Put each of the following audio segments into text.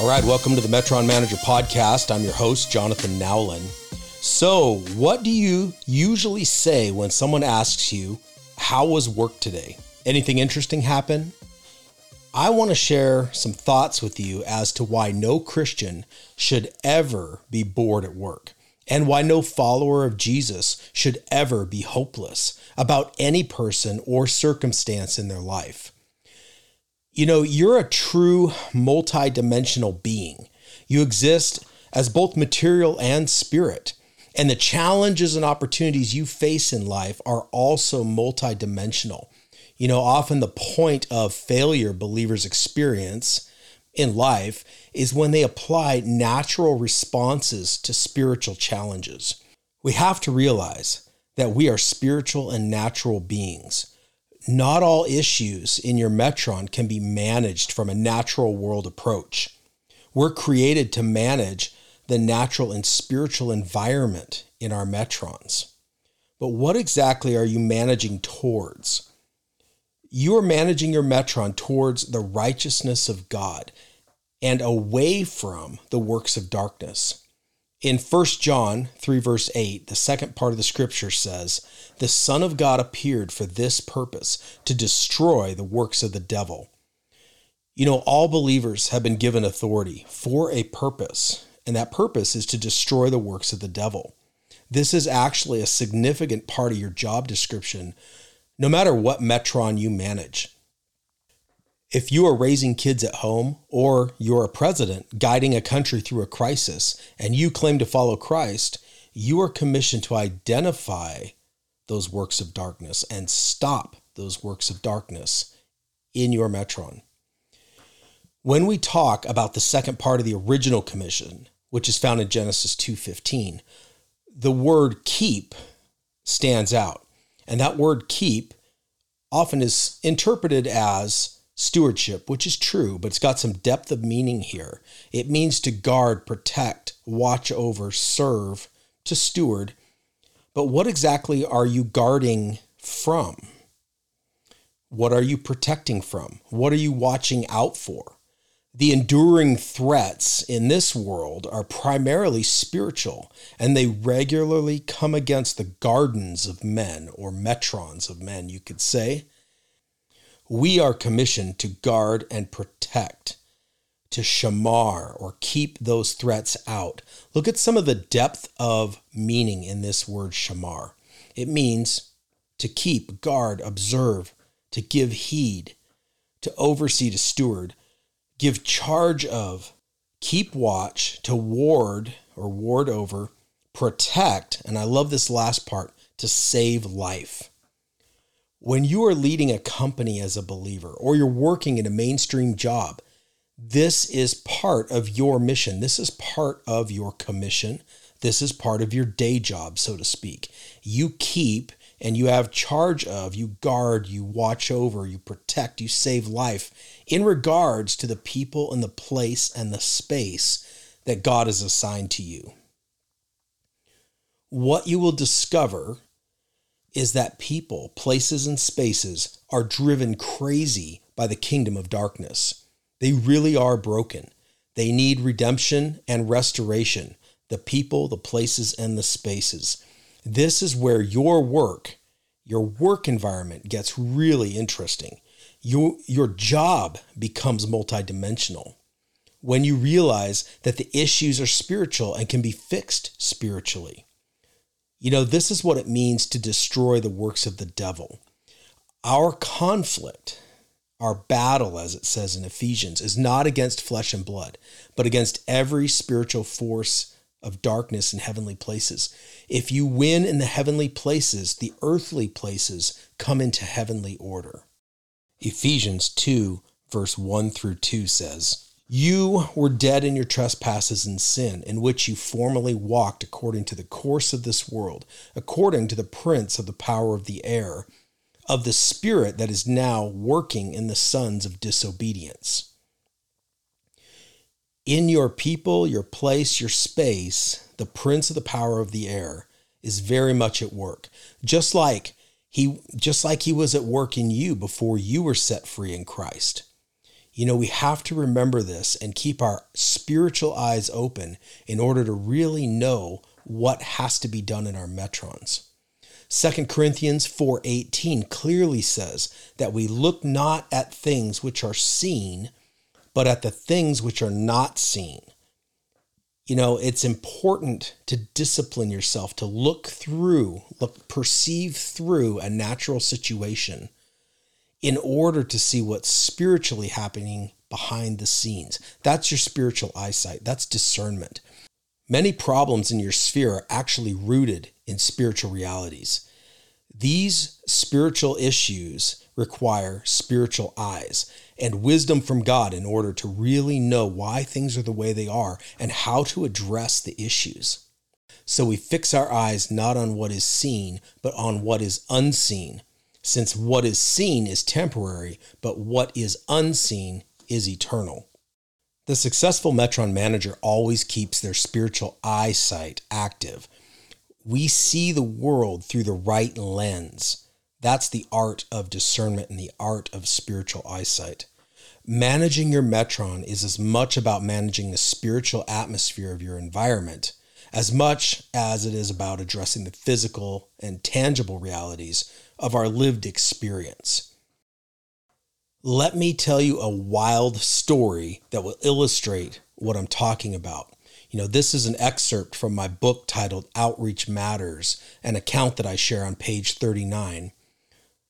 All right, welcome to the Metron Manager Podcast. I'm your host, Jonathan Nowlin. So, what do you usually say when someone asks you, How was work today? Anything interesting happen? I want to share some thoughts with you as to why no Christian should ever be bored at work and why no follower of Jesus should ever be hopeless about any person or circumstance in their life. You know, you're a true multidimensional being. You exist as both material and spirit. And the challenges and opportunities you face in life are also multidimensional. You know, often the point of failure believers experience in life is when they apply natural responses to spiritual challenges. We have to realize that we are spiritual and natural beings not all issues in your Metron can be managed from a natural world approach. We're created to manage the natural and spiritual environment in our Metrons. But what exactly are you managing towards? You are managing your Metron towards the righteousness of God and away from the works of darkness. In 1 John 3, verse 8, the second part of the scripture says, The Son of God appeared for this purpose, to destroy the works of the devil. You know, all believers have been given authority for a purpose, and that purpose is to destroy the works of the devil. This is actually a significant part of your job description, no matter what metron you manage. If you are raising kids at home or you're a president guiding a country through a crisis and you claim to follow Christ, you are commissioned to identify those works of darkness and stop those works of darkness in your metron. When we talk about the second part of the original commission, which is found in Genesis 2:15, the word keep stands out. And that word keep often is interpreted as stewardship, which is true, but it's got some depth of meaning here. It means to guard, protect, watch over, serve, to steward. But what exactly are you guarding from? What are you protecting from? What are you watching out for? The enduring threats in this world are primarily spiritual, and they regularly come against the gardens of men, or metrons of men, you could say we are commissioned to guard and protect, to shamar or keep those threats out. Look at some of the depth of meaning in this word shamar. It means to keep, guard, observe, to give heed, to oversee, to steward, give charge of, keep watch, to ward or ward over, protect, and I love this last part, to save life. When you are leading a company as a believer or you're working in a mainstream job, this is part of your mission. This is part of your commission. This is part of your day job, so to speak. You keep and you have charge of, you guard, you watch over, you protect, you save life in regards to the people and the place and the space that God has assigned to you. What you will discover is that people, places, and spaces are driven crazy by the kingdom of darkness. They really are broken. They need redemption and restoration the people, the places, and the spaces. This is where your work, your work environment gets really interesting. Your, your job becomes multidimensional when you realize that the issues are spiritual and can be fixed spiritually. You know, this is what it means to destroy the works of the devil. Our conflict, our battle, as it says in Ephesians, is not against flesh and blood, but against every spiritual force of darkness in heavenly places. If you win in the heavenly places, the earthly places come into heavenly order. Ephesians 2, verse 1 through 2 says, You were dead in your trespasses and sin, in which you formerly walked according to the course of this world, according to the prince of the power of the air, of the spirit that is now working in the sons of disobedience in your people, your place, your space, the prince of the power of the air is very much at work. Just like he just like he was at work in you before you were set free in Christ. You know, we have to remember this and keep our spiritual eyes open in order to really know what has to be done in our metrons. 2 Corinthians 4:18 clearly says that we look not at things which are seen, but at the things which are not seen. You know, it's important to discipline yourself to look through, look, perceive through a natural situation in order to see what's spiritually happening behind the scenes. That's your spiritual eyesight, that's discernment. Many problems in your sphere are actually rooted in spiritual realities. These spiritual issues require spiritual eyes and wisdom from God in order to really know why things are the way they are and how to address the issues. So we fix our eyes not on what is seen, but on what is unseen, since what is seen is temporary, but what is unseen is eternal. The successful Metron manager always keeps their spiritual eyesight active. We see the world through the right lens. That's the art of discernment and the art of spiritual eyesight. Managing your metron is as much about managing the spiritual atmosphere of your environment as much as it is about addressing the physical and tangible realities of our lived experience. Let me tell you a wild story that will illustrate what I'm talking about. You know, this is an excerpt from my book titled Outreach Matters, an account that I share on page 39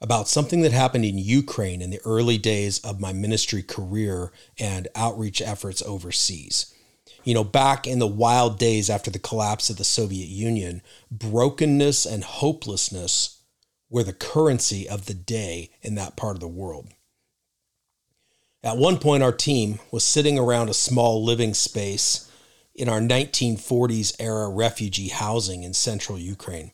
about something that happened in Ukraine in the early days of my ministry career and outreach efforts overseas. You know, back in the wild days after the collapse of the Soviet Union, brokenness and hopelessness were the currency of the day in that part of the world. At one point, our team was sitting around a small living space in our 1940s era refugee housing in central Ukraine.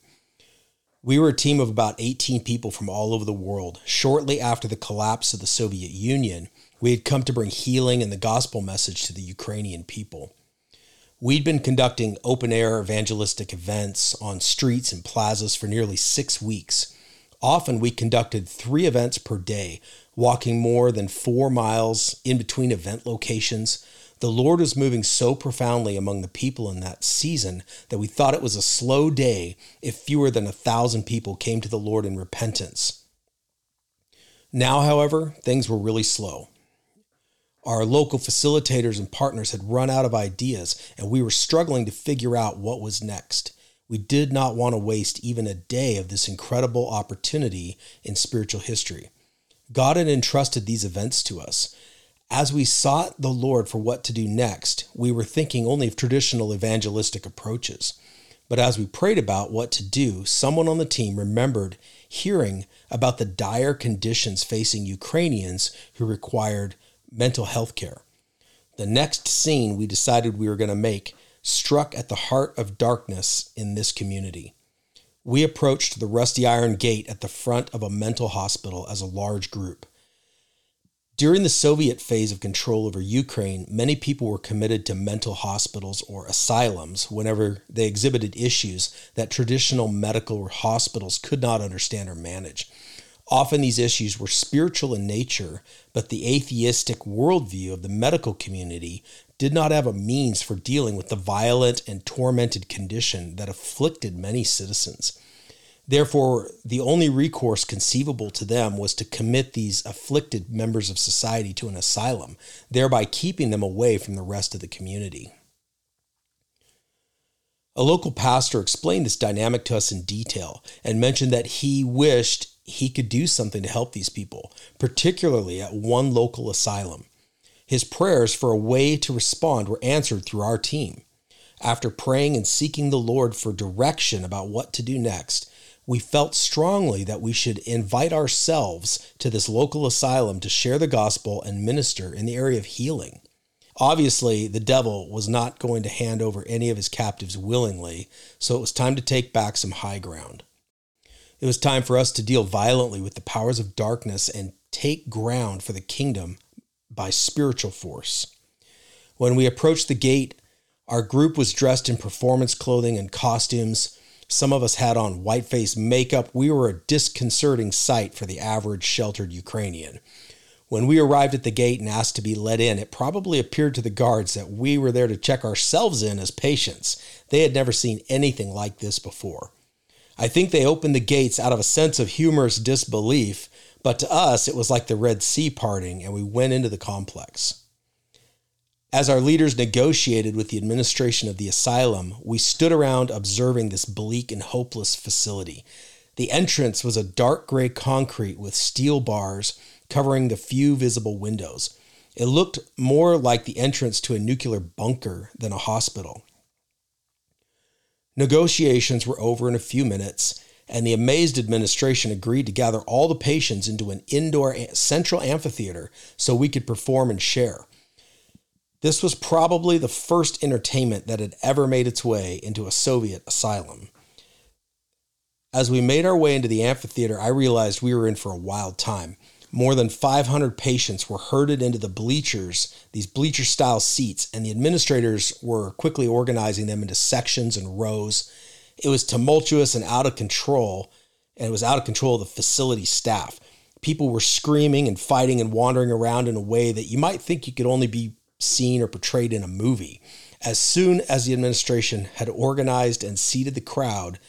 We were a team of about 18 people from all over the world. Shortly after the collapse of the Soviet Union, we had come to bring healing and the gospel message to the Ukrainian people. We'd been conducting open air evangelistic events on streets and plazas for nearly six weeks. Often we conducted three events per day, walking more than four miles in between event locations, the Lord was moving so profoundly among the people in that season that we thought it was a slow day if fewer than a thousand people came to the Lord in repentance. Now, however, things were really slow. Our local facilitators and partners had run out of ideas, and we were struggling to figure out what was next. We did not want to waste even a day of this incredible opportunity in spiritual history. God had entrusted these events to us, as we sought the Lord for what to do next, we were thinking only of traditional evangelistic approaches. But as we prayed about what to do, someone on the team remembered hearing about the dire conditions facing Ukrainians who required mental health care. The next scene we decided we were going to make struck at the heart of darkness in this community. We approached the rusty iron gate at the front of a mental hospital as a large group. During the Soviet phase of control over Ukraine, many people were committed to mental hospitals or asylums whenever they exhibited issues that traditional medical hospitals could not understand or manage. Often these issues were spiritual in nature, but the atheistic worldview of the medical community did not have a means for dealing with the violent and tormented condition that afflicted many citizens. Therefore, the only recourse conceivable to them was to commit these afflicted members of society to an asylum, thereby keeping them away from the rest of the community. A local pastor explained this dynamic to us in detail and mentioned that he wished he could do something to help these people, particularly at one local asylum. His prayers for a way to respond were answered through our team. After praying and seeking the Lord for direction about what to do next, we felt strongly that we should invite ourselves to this local asylum to share the gospel and minister in the area of healing. Obviously, the devil was not going to hand over any of his captives willingly, so it was time to take back some high ground. It was time for us to deal violently with the powers of darkness and take ground for the kingdom by spiritual force. When we approached the gate, our group was dressed in performance clothing and costumes. Some of us had on white face makeup. We were a disconcerting sight for the average sheltered Ukrainian. When we arrived at the gate and asked to be let in, it probably appeared to the guards that we were there to check ourselves in as patients. They had never seen anything like this before. I think they opened the gates out of a sense of humorous disbelief, but to us, it was like the Red Sea parting, and we went into the complex. As our leaders negotiated with the administration of the asylum, we stood around observing this bleak and hopeless facility. The entrance was a dark gray concrete with steel bars covering the few visible windows. It looked more like the entrance to a nuclear bunker than a hospital. Negotiations were over in a few minutes, and the amazed administration agreed to gather all the patients into an indoor central amphitheater so we could perform and share. This was probably the first entertainment that had ever made its way into a Soviet asylum. As we made our way into the amphitheater, I realized we were in for a wild time. More than 500 patients were herded into the bleachers, these bleacher style seats, and the administrators were quickly organizing them into sections and rows. It was tumultuous and out of control, and it was out of control of the facility staff. People were screaming and fighting and wandering around in a way that you might think you could only be seen or portrayed in a movie. As soon as the administration had organized and seated the crowd,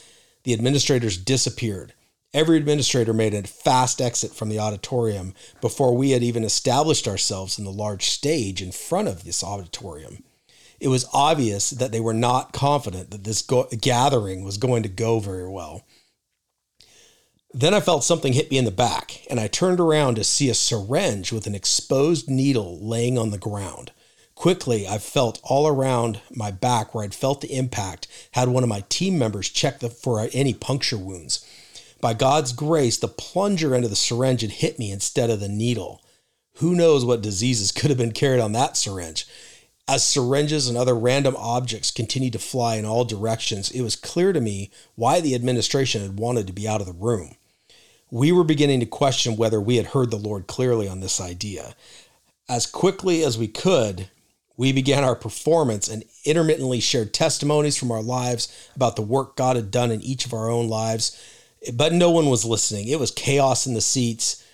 the administrators disappeared. Every administrator made a fast exit from the auditorium before we had even established ourselves in the large stage in front of this auditorium. It was obvious that they were not confident that this go- gathering was going to go very well. Then I felt something hit me in the back, and I turned around to see a syringe with an exposed needle laying on the ground. Quickly, I felt all around my back where I'd felt the impact, had one of my team members check the, for any puncture wounds. By God's grace, the plunger end of the syringe had hit me instead of the needle. Who knows what diseases could have been carried on that syringe? As syringes and other random objects continued to fly in all directions, it was clear to me why the administration had wanted to be out of the room. We were beginning to question whether we had heard the Lord clearly on this idea. As quickly as we could, we began our performance and intermittently shared testimonies from our lives about the work God had done in each of our own lives. But no one was listening. It was chaos in the seats,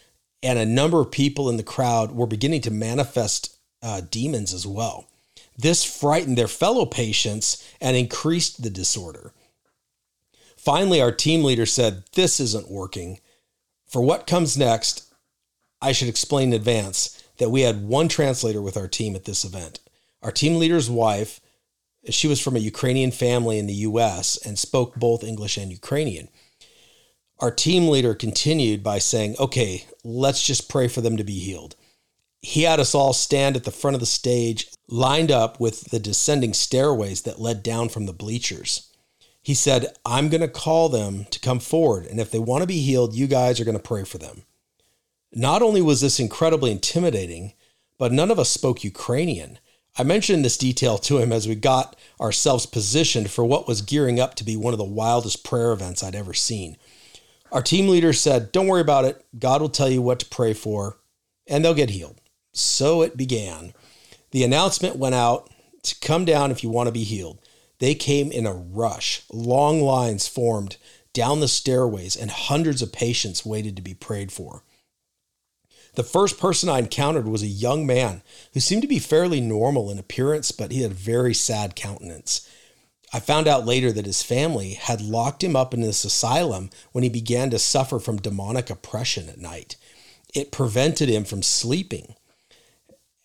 and a number of people in the crowd were beginning to manifest uh, demons as well. This frightened their fellow patients and increased the disorder. Finally, our team leader said, This isn't working. For what comes next, I should explain in advance that we had one translator with our team at this event. Our team leader's wife, she was from a Ukrainian family in the US and spoke both English and Ukrainian. Our team leader continued by saying, Okay, let's just pray for them to be healed. He had us all stand at the front of the stage, lined up with the descending stairways that led down from the bleachers. He said, I'm going to call them to come forward, and if they want to be healed, you guys are going to pray for them. Not only was this incredibly intimidating, but none of us spoke Ukrainian. I mentioned this detail to him as we got ourselves positioned for what was gearing up to be one of the wildest prayer events I'd ever seen. Our team leader said, Don't worry about it. God will tell you what to pray for, and they'll get healed. So it began. The announcement went out to come down if you want to be healed. They came in a rush. Long lines formed down the stairways, and hundreds of patients waited to be prayed for. The first person I encountered was a young man who seemed to be fairly normal in appearance, but he had a very sad countenance. I found out later that his family had locked him up in this asylum when he began to suffer from demonic oppression at night. It prevented him from sleeping.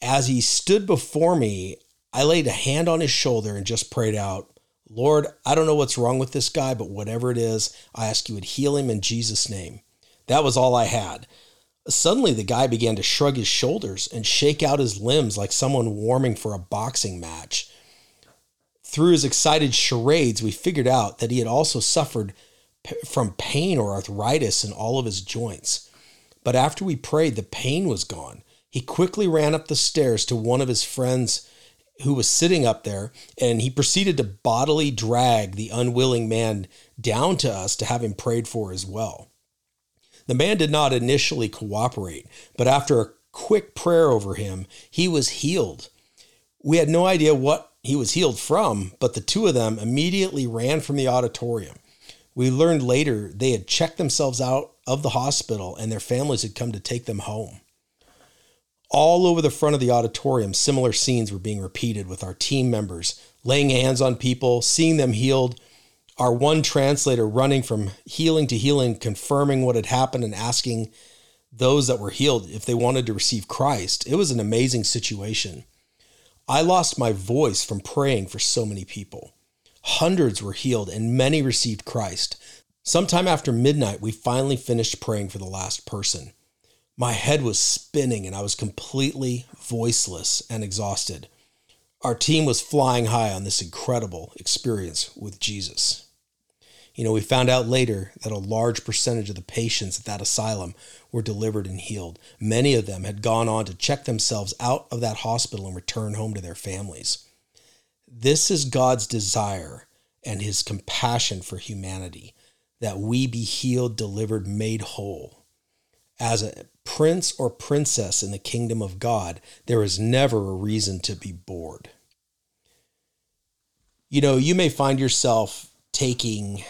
As he stood before me, I laid a hand on his shoulder and just prayed out, Lord, I don't know what's wrong with this guy, but whatever it is, I ask you would heal him in Jesus' name. That was all I had. Suddenly, the guy began to shrug his shoulders and shake out his limbs like someone warming for a boxing match. Through his excited charades, we figured out that he had also suffered p- from pain or arthritis in all of his joints. But after we prayed, the pain was gone. He quickly ran up the stairs to one of his friends who was sitting up there, and he proceeded to bodily drag the unwilling man down to us to have him prayed for as well. The man did not initially cooperate, but after a quick prayer over him, he was healed. We had no idea what he was healed from, but the two of them immediately ran from the auditorium. We learned later they had checked themselves out of the hospital and their families had come to take them home. All over the front of the auditorium, similar scenes were being repeated with our team members laying hands on people, seeing them healed, our one translator running from healing to healing, confirming what had happened and asking those that were healed if they wanted to receive Christ. It was an amazing situation. I lost my voice from praying for so many people. Hundreds were healed and many received Christ. Sometime after midnight, we finally finished praying for the last person. My head was spinning and I was completely voiceless and exhausted. Our team was flying high on this incredible experience with Jesus. You know, we found out later that a large percentage of the patients at that asylum were delivered and healed. Many of them had gone on to check themselves out of that hospital and return home to their families. This is God's desire and his compassion for humanity that we be healed, delivered, made whole. As a prince or princess in the kingdom of God, there is never a reason to be bored. You know, you may find yourself taking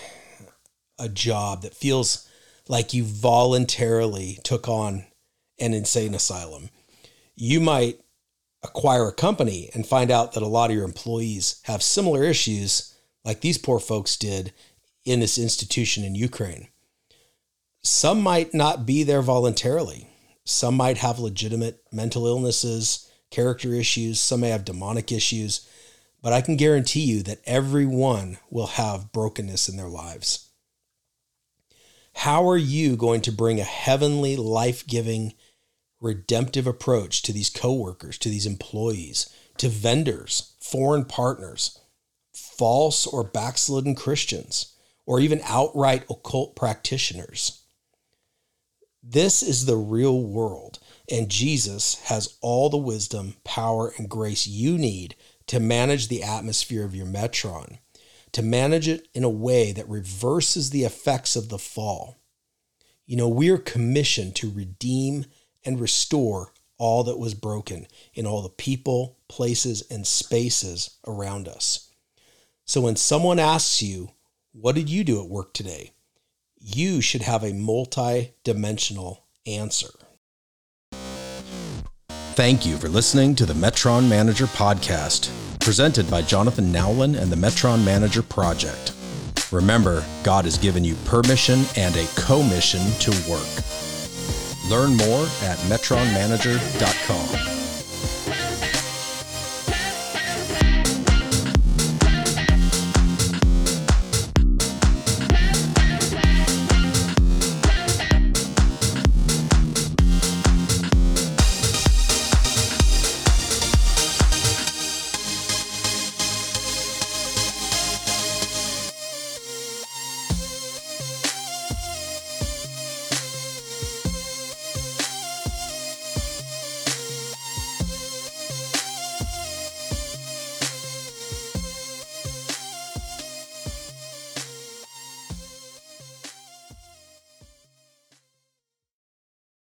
a job that feels like you voluntarily took on an insane asylum. You might acquire a company and find out that a lot of your employees have similar issues like these poor folks did in this institution in Ukraine. Some might not be there voluntarily. Some might have legitimate mental illnesses, character issues. Some may have demonic issues. But I can guarantee you that everyone will have brokenness in their lives. How are you going to bring a heavenly, life giving, redemptive approach to these coworkers, to these employees, to vendors, foreign partners, false or backslidden Christians, or even outright occult practitioners? This is the real world, and Jesus has all the wisdom, power, and grace you need to manage the atmosphere of your metron, to manage it in a way that reverses the effects of the fall. You know, we are commissioned to redeem and restore all that was broken in all the people, places, and spaces around us. So when someone asks you, What did you do at work today? you should have a multi dimensional answer. Thank you for listening to the Metron Manager Podcast, presented by Jonathan Nowlin and the Metron Manager Project. Remember, God has given you permission and a commission to work. Learn more at metronmanager.com.